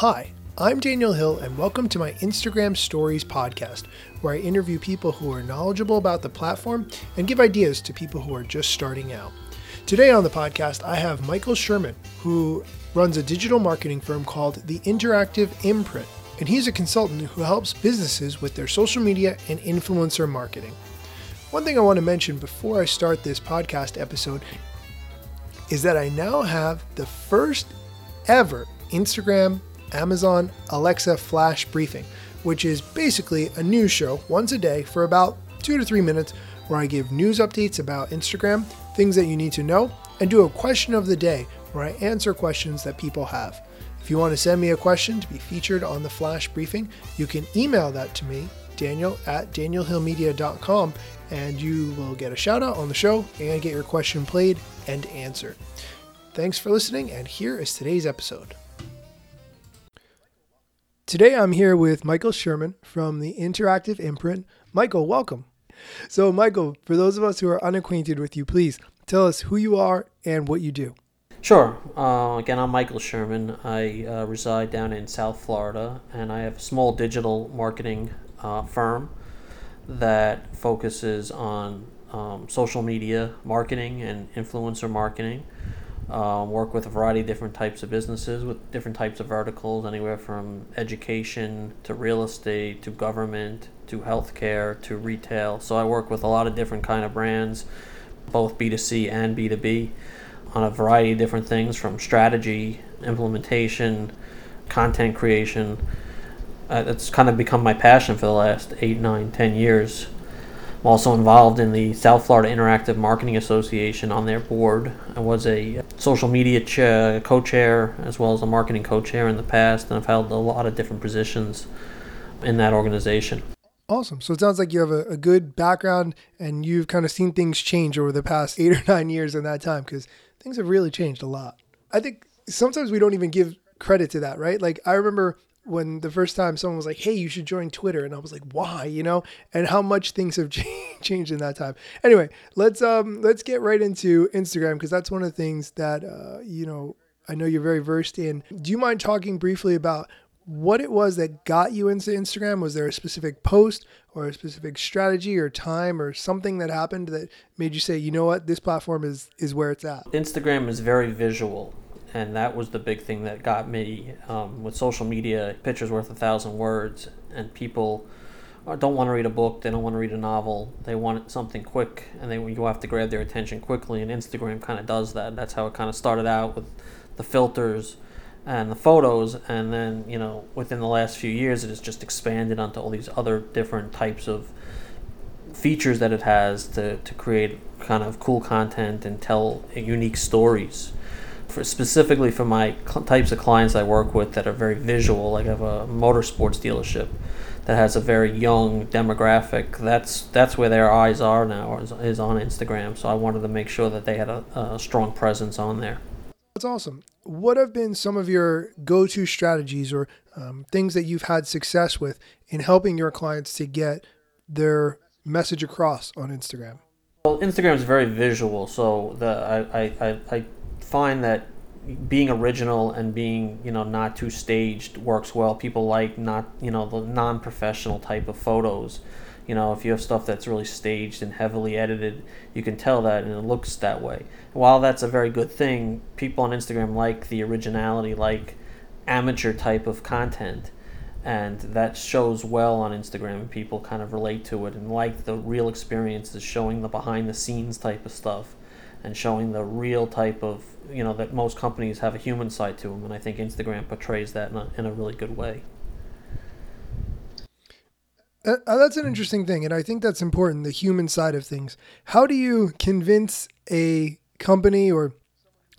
Hi, I'm Daniel Hill, and welcome to my Instagram Stories podcast, where I interview people who are knowledgeable about the platform and give ideas to people who are just starting out. Today on the podcast, I have Michael Sherman, who runs a digital marketing firm called The Interactive Imprint, and he's a consultant who helps businesses with their social media and influencer marketing. One thing I want to mention before I start this podcast episode is that I now have the first ever Instagram, Amazon, Alexa flash briefing, which is basically a news show once a day for about two to three minutes where I give news updates about Instagram, things that you need to know, and do a question of the day where I answer questions that people have. If you want to send me a question to be featured on the flash briefing, you can email that to me, Daniel at danielhillmedia.com, and you will get a shout out on the show and get your question played and answered. Thanks for listening, and here is today's episode. Today I'm here with Michael Sherman from the Interactive Imprint. Michael, welcome. So, Michael, for those of us who are unacquainted with you, please tell us who you are and what you do. Sure. Uh, again, I'm Michael Sherman. I uh, reside down in South Florida, and I have a small digital marketing uh, firm that focuses on um, social media marketing and influencer marketing um, work with a variety of different types of businesses with different types of verticals, anywhere from education to real estate to government to healthcare to retail. So I work with a lot of different kind of brands, both B2C and B2B, on a variety of different things from strategy, implementation, content creation. Uh, it's kind of become my passion for the last eight, nine, ten years. I'm also involved in the South Florida Interactive Marketing Association on their board. I was a social media cha- co-chair as well as a marketing co-chair in the past, and I've held a lot of different positions in that organization. Awesome. So it sounds like you have a, a good background and you've kind of seen things change over the past eight or nine years in that time because things have really changed a lot. I think sometimes we don't even give credit to that, right? Like I remember when the first time someone was like, "Hey, you should join Twitter," and I was like, "Why?" You know, and how much things have changed in that time. Anyway, let's um let's get right into Instagram because that's one of the things that uh, you know I know you're very versed in. Do you mind talking briefly about what it was that got you into Instagram? Was there a specific post or a specific strategy or time or something that happened that made you say, "You know what, this platform is is where it's at"? Instagram is very visual and that was the big thing that got me um, with social media. Pictures worth a thousand words, and people don't want to read a book. They don't want to read a novel. They want something quick, and they you have to grab their attention quickly. And Instagram kind of does that. That's how it kind of started out with the filters and the photos, and then you know within the last few years, it has just expanded onto all these other different types of features that it has to, to create kind of cool content and tell unique stories for specifically for my cl- types of clients I work with that are very visual, like I have a motorsports dealership that has a very young demographic. That's that's where their eyes are now is, is on Instagram. So I wanted to make sure that they had a, a strong presence on there. That's awesome. What have been some of your go-to strategies or um, things that you've had success with in helping your clients to get their message across on Instagram? Well, Instagram is very visual, so the I, I, I, I find that being original and being you know not too staged works well. People like not you know the non-professional type of photos. You know, if you have stuff that's really staged and heavily edited, you can tell that and it looks that way. While that's a very good thing, people on Instagram like the originality, like amateur type of content. And that shows well on Instagram, people kind of relate to it and like the real experiences, showing the behind the scenes type of stuff and showing the real type of you know that most companies have a human side to them and i think instagram portrays that in a, in a really good way. Uh, uh, that's an interesting thing and i think that's important the human side of things. How do you convince a company or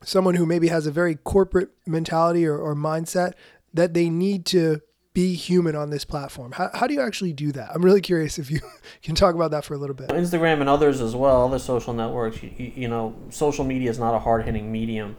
someone who maybe has a very corporate mentality or, or mindset that they need to be human on this platform? How, how do you actually do that? I'm really curious if you can talk about that for a little bit. Instagram and others as well, other social networks, you, you know, social media is not a hard hitting medium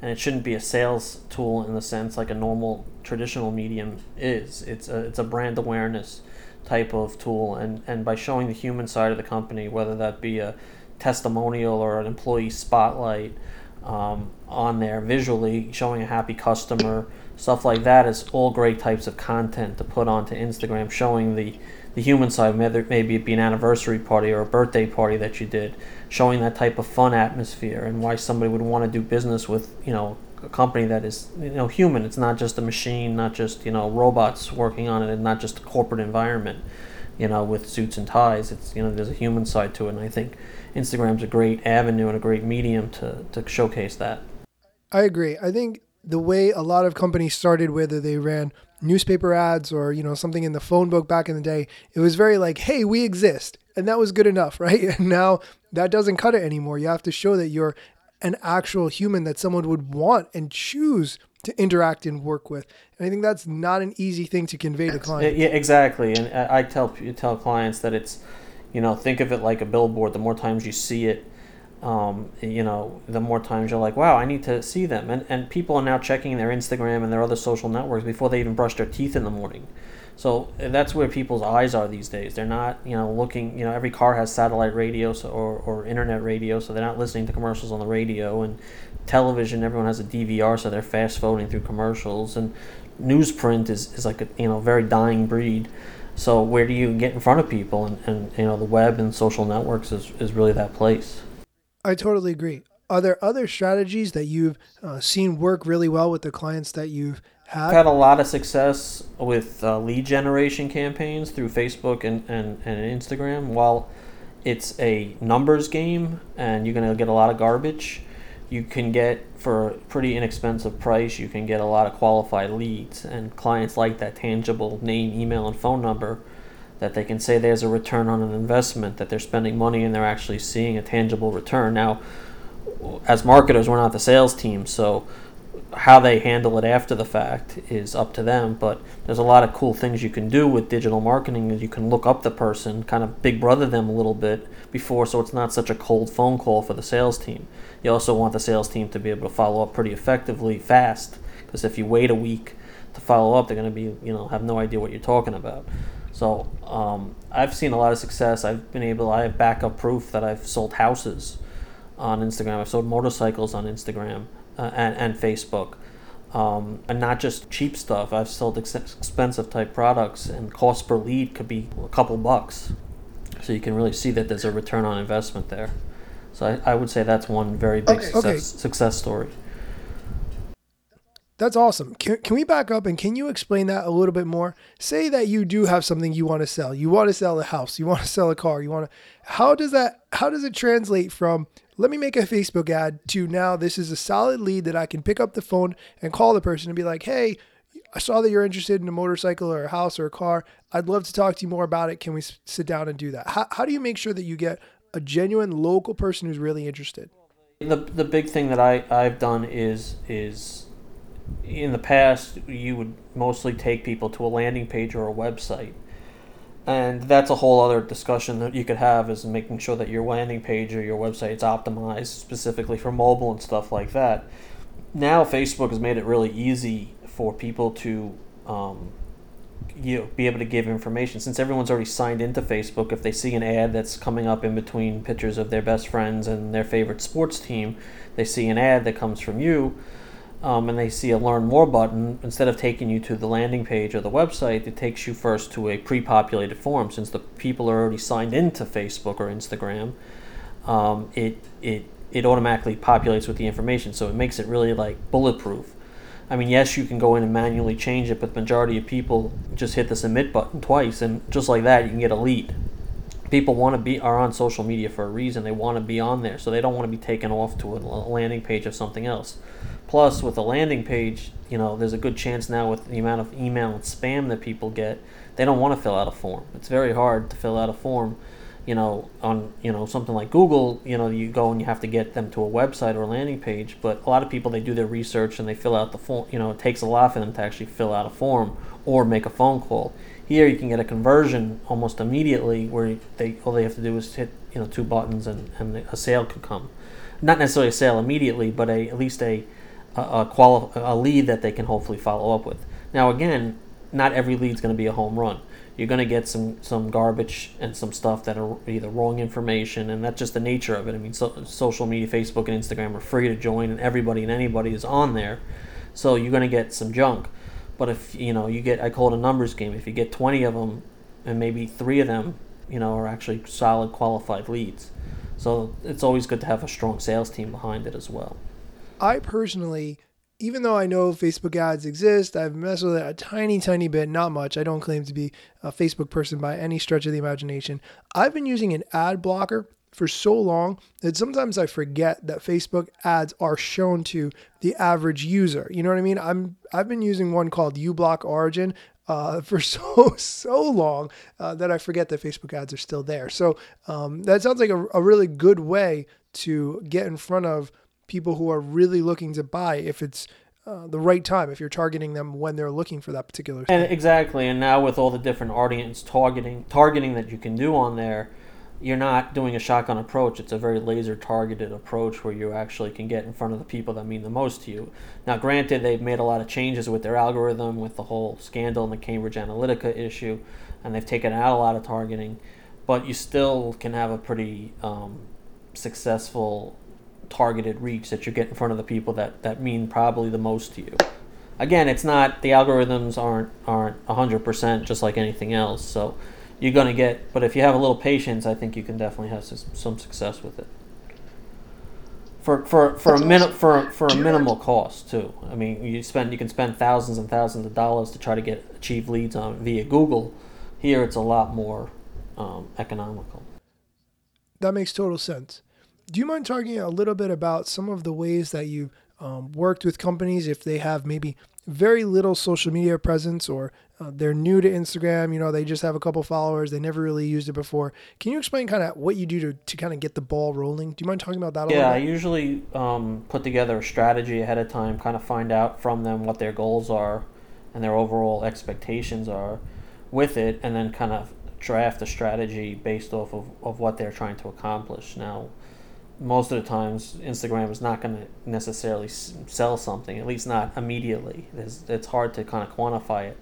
and it shouldn't be a sales tool in the sense like a normal traditional medium is. It's a, it's a brand awareness type of tool and, and by showing the human side of the company, whether that be a testimonial or an employee spotlight um, on there visually, showing a happy customer, stuff like that is all great types of content to put onto Instagram, showing the the human side, whether maybe it be an anniversary party or a birthday party that you did, showing that type of fun atmosphere and why somebody would want to do business with you know a company that is you know human. It's not just a machine, not just you know robots working on it, and not just a corporate environment, you know, with suits and ties. It's you know there's a human side to it, and I think Instagram's a great avenue and a great medium to to showcase that. I agree. I think the way a lot of companies started, whether they ran newspaper ads or you know something in the phone book back in the day, it was very like, "Hey, we exist," and that was good enough, right? And now that doesn't cut it anymore. You have to show that you're an actual human that someone would want and choose to interact and work with. And I think that's not an easy thing to convey to clients. Yeah, exactly. And uh, I tell tell clients that it's, you know, think of it like a billboard. The more times you see it, um, you know, the more times you're like, wow, I need to see them. And and people are now checking their Instagram and their other social networks before they even brush their teeth in the morning. So that's where people's eyes are these days. They're not, you know, looking. You know, every car has satellite radio so, or or internet radio, so they're not listening to commercials on the radio. And television, everyone has a DVR, so they're fast forwarding through commercials. And newsprint is, is like a you know very dying breed. So where do you get in front of people? And, and you know the web and social networks is, is really that place. I totally agree. Are there other strategies that you've uh, seen work really well with the clients that you've had? I've had a lot of success with uh, lead generation campaigns through Facebook and, and, and Instagram. While it's a numbers game and you're going to get a lot of garbage, you can get for a pretty inexpensive price, you can get a lot of qualified leads. And clients like that tangible name, email, and phone number that they can say there's a return on an investment, that they're spending money and they're actually seeing a tangible return. Now, as marketers, we're not the sales team, so how they handle it after the fact is up to them. But there's a lot of cool things you can do with digital marketing. Is you can look up the person, kind of big brother them a little bit before, so it's not such a cold phone call for the sales team. You also want the sales team to be able to follow up pretty effectively, fast. Because if you wait a week to follow up, they're going to be, you know, have no idea what you're talking about. So um, I've seen a lot of success. I've been able. I have backup proof that I've sold houses on Instagram. I've sold motorcycles on Instagram uh, and, and Facebook. Um, and not just cheap stuff. I've sold ex- expensive type products, and cost per lead could be a couple bucks. So you can really see that there's a return on investment there. So I, I would say that's one very big Okay, success, okay. success story. That's awesome. Can, can we back up and can you explain that a little bit more? Say that you do have something you want to sell. You want to sell a house. You want to sell a car. You want to. How does that? How does it translate from let me make a Facebook ad to now this is a solid lead that I can pick up the phone and call the person and be like, hey, I saw that you're interested in a motorcycle or a house or a car. I'd love to talk to you more about it. Can we sit down and do that? How, how do you make sure that you get a genuine local person who's really interested? The the big thing that I I've done is is in the past you would mostly take people to a landing page or a website. And that's a whole other discussion that you could have is making sure that your landing page or your website is optimized specifically for mobile and stuff like that. Now Facebook has made it really easy for people to um, you know, be able to give information since everyone's already signed into Facebook. If they see an ad that's coming up in between pictures of their best friends and their favorite sports team, they see an ad that comes from you, um, and they see a learn more button. Instead of taking you to the landing page or the website, it takes you first to a pre-populated form. Since the people are already signed into Facebook or Instagram, um, it it it automatically populates with the information. So it makes it really like bulletproof. I mean, yes, you can go in and manually change it, but the majority of people just hit the submit button twice, and just like that, you can get a lead. People want to be are on social media for a reason. They want to be on there, so they don't want to be taken off to a landing page of something else. Plus, with a landing page, you know, there's a good chance now with the amount of email and spam that people get, they don't want to fill out a form. It's very hard to fill out a form you know, on you know something like Google, you know, you go and you have to get them to a website or a landing page. But a lot of people they do their research and they fill out the form. You know, it takes a lot for them to actually fill out a form or make a phone call. Here you can get a conversion almost immediately, where they all they have to do is hit you know two buttons and and a sale could come. Not necessarily a sale immediately, but a at least a a, a, quali- a lead that they can hopefully follow up with. Now again, not every lead's going to be a home run you're going to get some some garbage and some stuff that are either wrong information and that's just the nature of it i mean so, social media facebook and instagram are free to join and everybody and anybody is on there So you're going to get some junk. But if you know you get, I call it a numbers game. If you get 20 of them, and maybe three of them, you know, are actually solid qualified leads. So it's always good to have a strong sales team behind it as well. I personally, even though I know Facebook ads exist, I've messed with it a tiny, tiny bit, not much. I don't claim to be a Facebook person by any stretch of the imagination. I've been using an ad blocker for so long that sometimes I forget that Facebook ads are shown to the average user. You know what I mean? I'm I've been using one called uBlock Origin uh, for so so long uh, that I forget that Facebook ads are still there. So um, that sounds like a, a really good way to get in front of people who are really looking to buy if it's uh, the right time if you're targeting them when they're looking for that particular thing. And exactly and now with all the different audience targeting targeting that you can do on there you're not doing a shotgun approach. It's a very laser targeted approach where you actually can get in front of the people that mean the most to you. Now, granted, they've made a lot of changes with their algorithm, with the whole scandal and the Cambridge Analytica issue, and they've taken out a lot of targeting, but you still can have a pretty um, successful targeted reach that you get in front of the people that, that mean probably the most to you. Again, it's not the algorithms aren't aren't 100% just like anything else. So you're going to get. But if you have a little patience, I think you can definitely have some success with it. For for for That's a min- for for a minimal cost too. I mean, you spend you can spend thousands and thousands of dollars to try to get achieve leads on via Google. Here, it's a lot more um, economical. That makes total sense. Do you mind talking a little bit about some of the ways that you um, worked with companies if they have maybe very little social media presence or uh, they're new to Instagram, you know, they just have a couple followers, they never really used it before. Can you explain kind of what you do to, to kind of get the ball rolling? Do you mind talking about that yeah, I usually um, put together a strategy ahead of time, kind of find out from them what their goals are and their overall expectations are with it, and then kind of draft a strategy based off of, of what they're trying to accomplish. Now, most of the times Instagram is not going to necessarily sell something, at least not immediately. It's, it's hard to kind of quantify it.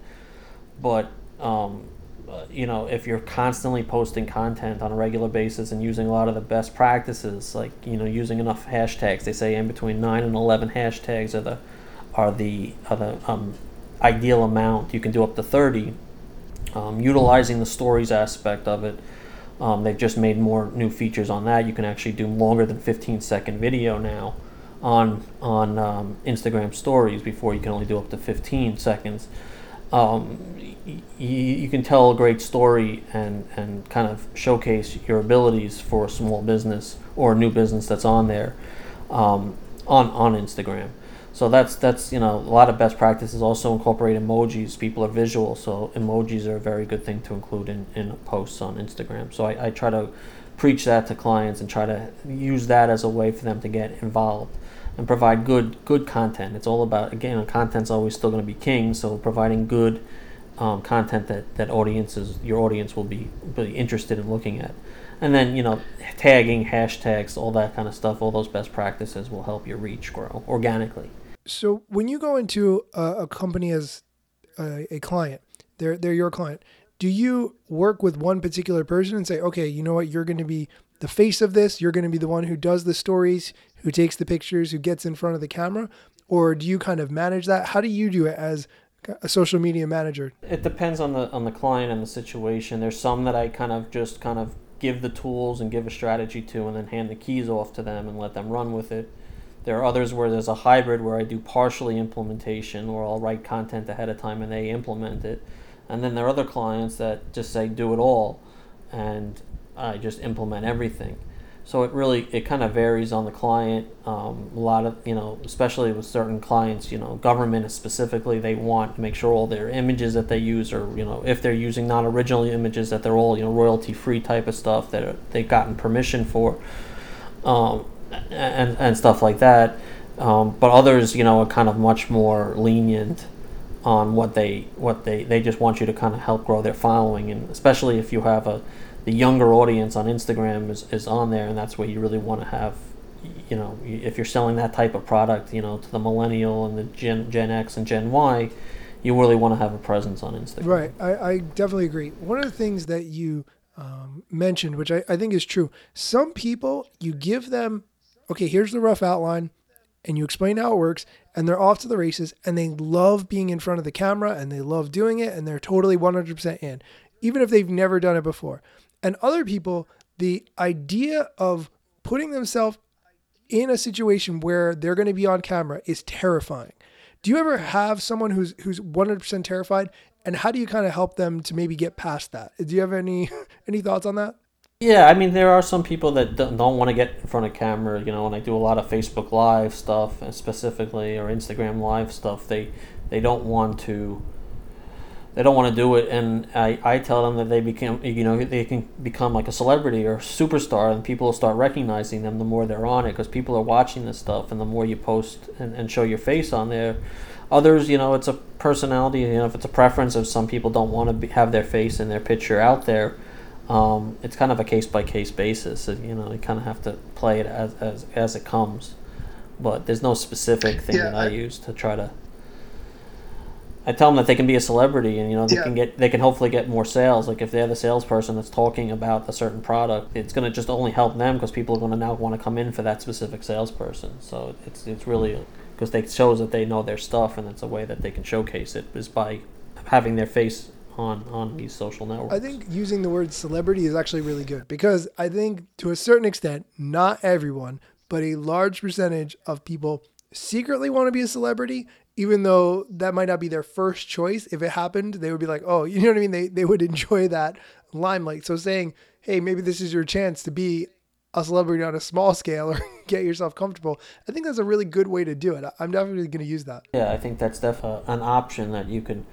But, um, uh, you know, if you're constantly posting content on a regular basis and using a lot of the best practices, like, you know, using enough hashtags, they say in between 9 and 11 hashtags are the, are the, are the um, ideal amount. You can do up to 30. Um, utilizing the stories aspect of it um, they've just made more new features on that. You can actually do longer than 15 second video now on on um, Instagram stories before you can only do up to 15 seconds. Um, y- you can tell a great story and, and kind of showcase your abilities for a small business or a new business that's on there um, on, on Instagram. So that's that's you know a lot of best practices also incorporate emojis. People are visual, so emojis are a very good thing to include in, in posts on Instagram. So I, I try to preach that to clients and try to use that as a way for them to get involved and provide good good content. It's all about again, content's always still going to be king. So providing good um, content that that audiences your audience will be be interested in looking at and then you know tagging hashtags all that kind of stuff all those best practices will help your reach grow organically so when you go into a, a company as a, a, client, they're they're your client. Do you work with one particular person and say, okay, you know what, you're going to be the face of this. You're going to be the one who does the stories, who takes the pictures, who gets in front of the camera, or do you kind of manage that? How do you do it as a social media manager? It depends on the on the client and the situation. There's some that I kind of just kind of give the tools and give a strategy to, and then hand the keys off to them and let them run with it there are others where there's a hybrid where I do partially implementation or I'll write content ahead of time and they implement it. And then there are other clients that just say do it all and I just implement everything. So it really it kind of varies on the client. Um, a lot of you know, especially with certain clients, you know, government specifically, they want to make sure all their images that they use are you know, if they're using non original images, that they're all you know royalty free type of stuff that they've gotten permission for. Um, and, and stuff like that. Um, but others, you know, are kind of much more lenient on what they what they they just want you to kind of help grow their following, and especially if you have a the younger audience on Instagram is, is on there, and that's where you really want to have, you know, if you're selling that type of product, you know, to the millennial and the Gen Gen X and Gen Y, you really want to have a presence on Instagram. Right, I, I definitely agree. One of the things that you um, mentioned, which I, I think is true, some people you give them okay, here's the rough outline. and you explain how it works and they're off to the races and they love being in front of the camera and they love doing it and they're totally 100% in even if they've never done it before. And other people the idea of putting themselves in a situation where they're going to be on camera is terrifying. Do you ever have someone who's who's 100% terrified and how do you kind of help them to maybe get past that? Do you have any any thoughts on that yeah, I mean, there are some people that don't, want to get in front of camera. You know, when I do a lot of Facebook Live stuff, uh, specifically, or Instagram Live stuff, they they don't want to. They don't want to do it, and I, I tell them that they become you know they can become like a celebrity or superstar, and people will start recognizing them the more they're on it because people are watching this stuff, and the more you post and, and show your face on there. Others, you know, it's a personality. You know, if it's a preference, if some people don't want to be, have their face and their picture out there, um, it's kind of a case by case basis. You know, you kind of have to play it as, as, as it comes. But there's no specific thing yeah, that I, I, use to try to. I tell them that they can be a celebrity, and you know they yeah. can get they can hopefully get more sales. Like if they're the salesperson that's talking about a certain product, it's going to just only help them because people are going to now want to come in for that specific salesperson. So it's it's really because they shows that they know their stuff, and it's a way that they can showcase it is by having their face on on these social networks. I think using the word celebrity is actually really good because I think to a certain extent, not everyone, but a large percentage of people secretly want to be a celebrity, even though that might not be their first choice. If it happened, they would be like, oh, you know what I mean? They they would enjoy that limelight. So saying, hey, maybe this is your chance to be a celebrity on a small scale or get yourself comfortable. I think that's a really good way to do it. I'm definitely going to use that. Yeah, I think that's definitely uh, an option that you can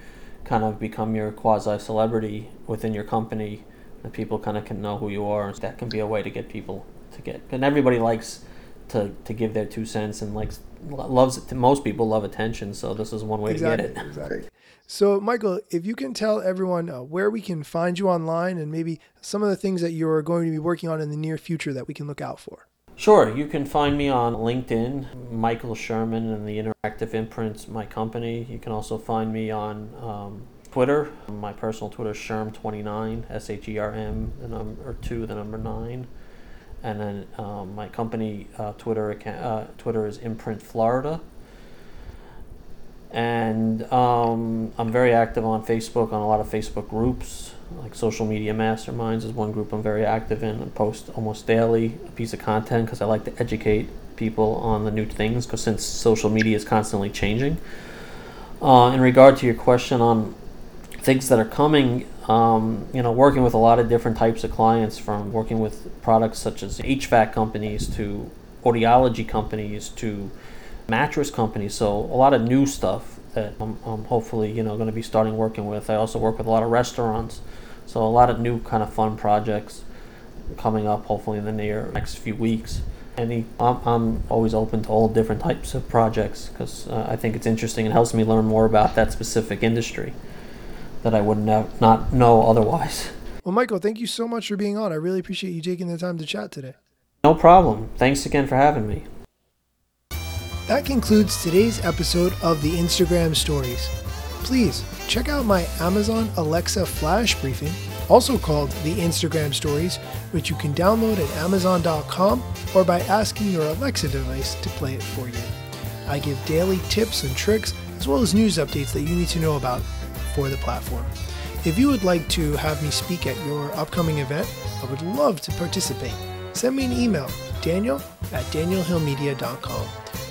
kind of become your quasi celebrity within your company that people kind of can know who you are. That can be a way to get people to get and everybody likes to, to give their two cents and likes loves it most people love attention so this is one way exactly, to get it. exactly. So michael if you can tell everyone uh, where we can find you online and maybe some of the things that you're going to be working on in the near future that we can look out for Sure, you can find me on LinkedIn, Michael Sherman and the Interactive Imprints, my company. You can also find me on um, Twitter. My personal Twitter is Sherm29, S H E R M, the number two, the number nine. And then um, my company uh, Twitter account, uh, Twitter is Imprint Florida. And um, I'm very active on Facebook, on a lot of Facebook groups like social media masterminds is one group I'm very active in and post almost daily a piece of content because I like to educate people on the new things because since social media is constantly changing. Uh, in regard to your question on things that are coming, um, you know, working with a lot of different types of clients from working with products such as HVAC companies to audiology companies to mattress companies. So a lot of new stuff that I'm, I'm hopefully you know going to be starting working with. I also work with a lot of restaurants, so a lot of new kind of fun projects coming up. Hopefully in the near next few weeks. Any, I'm, I'm always open to all different types of projects because uh, I think it's interesting and helps me learn more about that specific industry that I would not not know otherwise. Well, Michael, thank you so much for being on. I really appreciate you taking the time to chat today. No problem. Thanks again for having me. That concludes today's episode of the Instagram Stories. Please check out my Amazon Alexa flash briefing, also called the Instagram Stories, which you can download at amazon.com or by asking your Alexa device to play it for you. I give daily tips and tricks as well as news updates that you need to know about for the platform. If you would like to have me speak at your upcoming event, I would love to participate. Send me an email, daniel at danielhillmedia.com.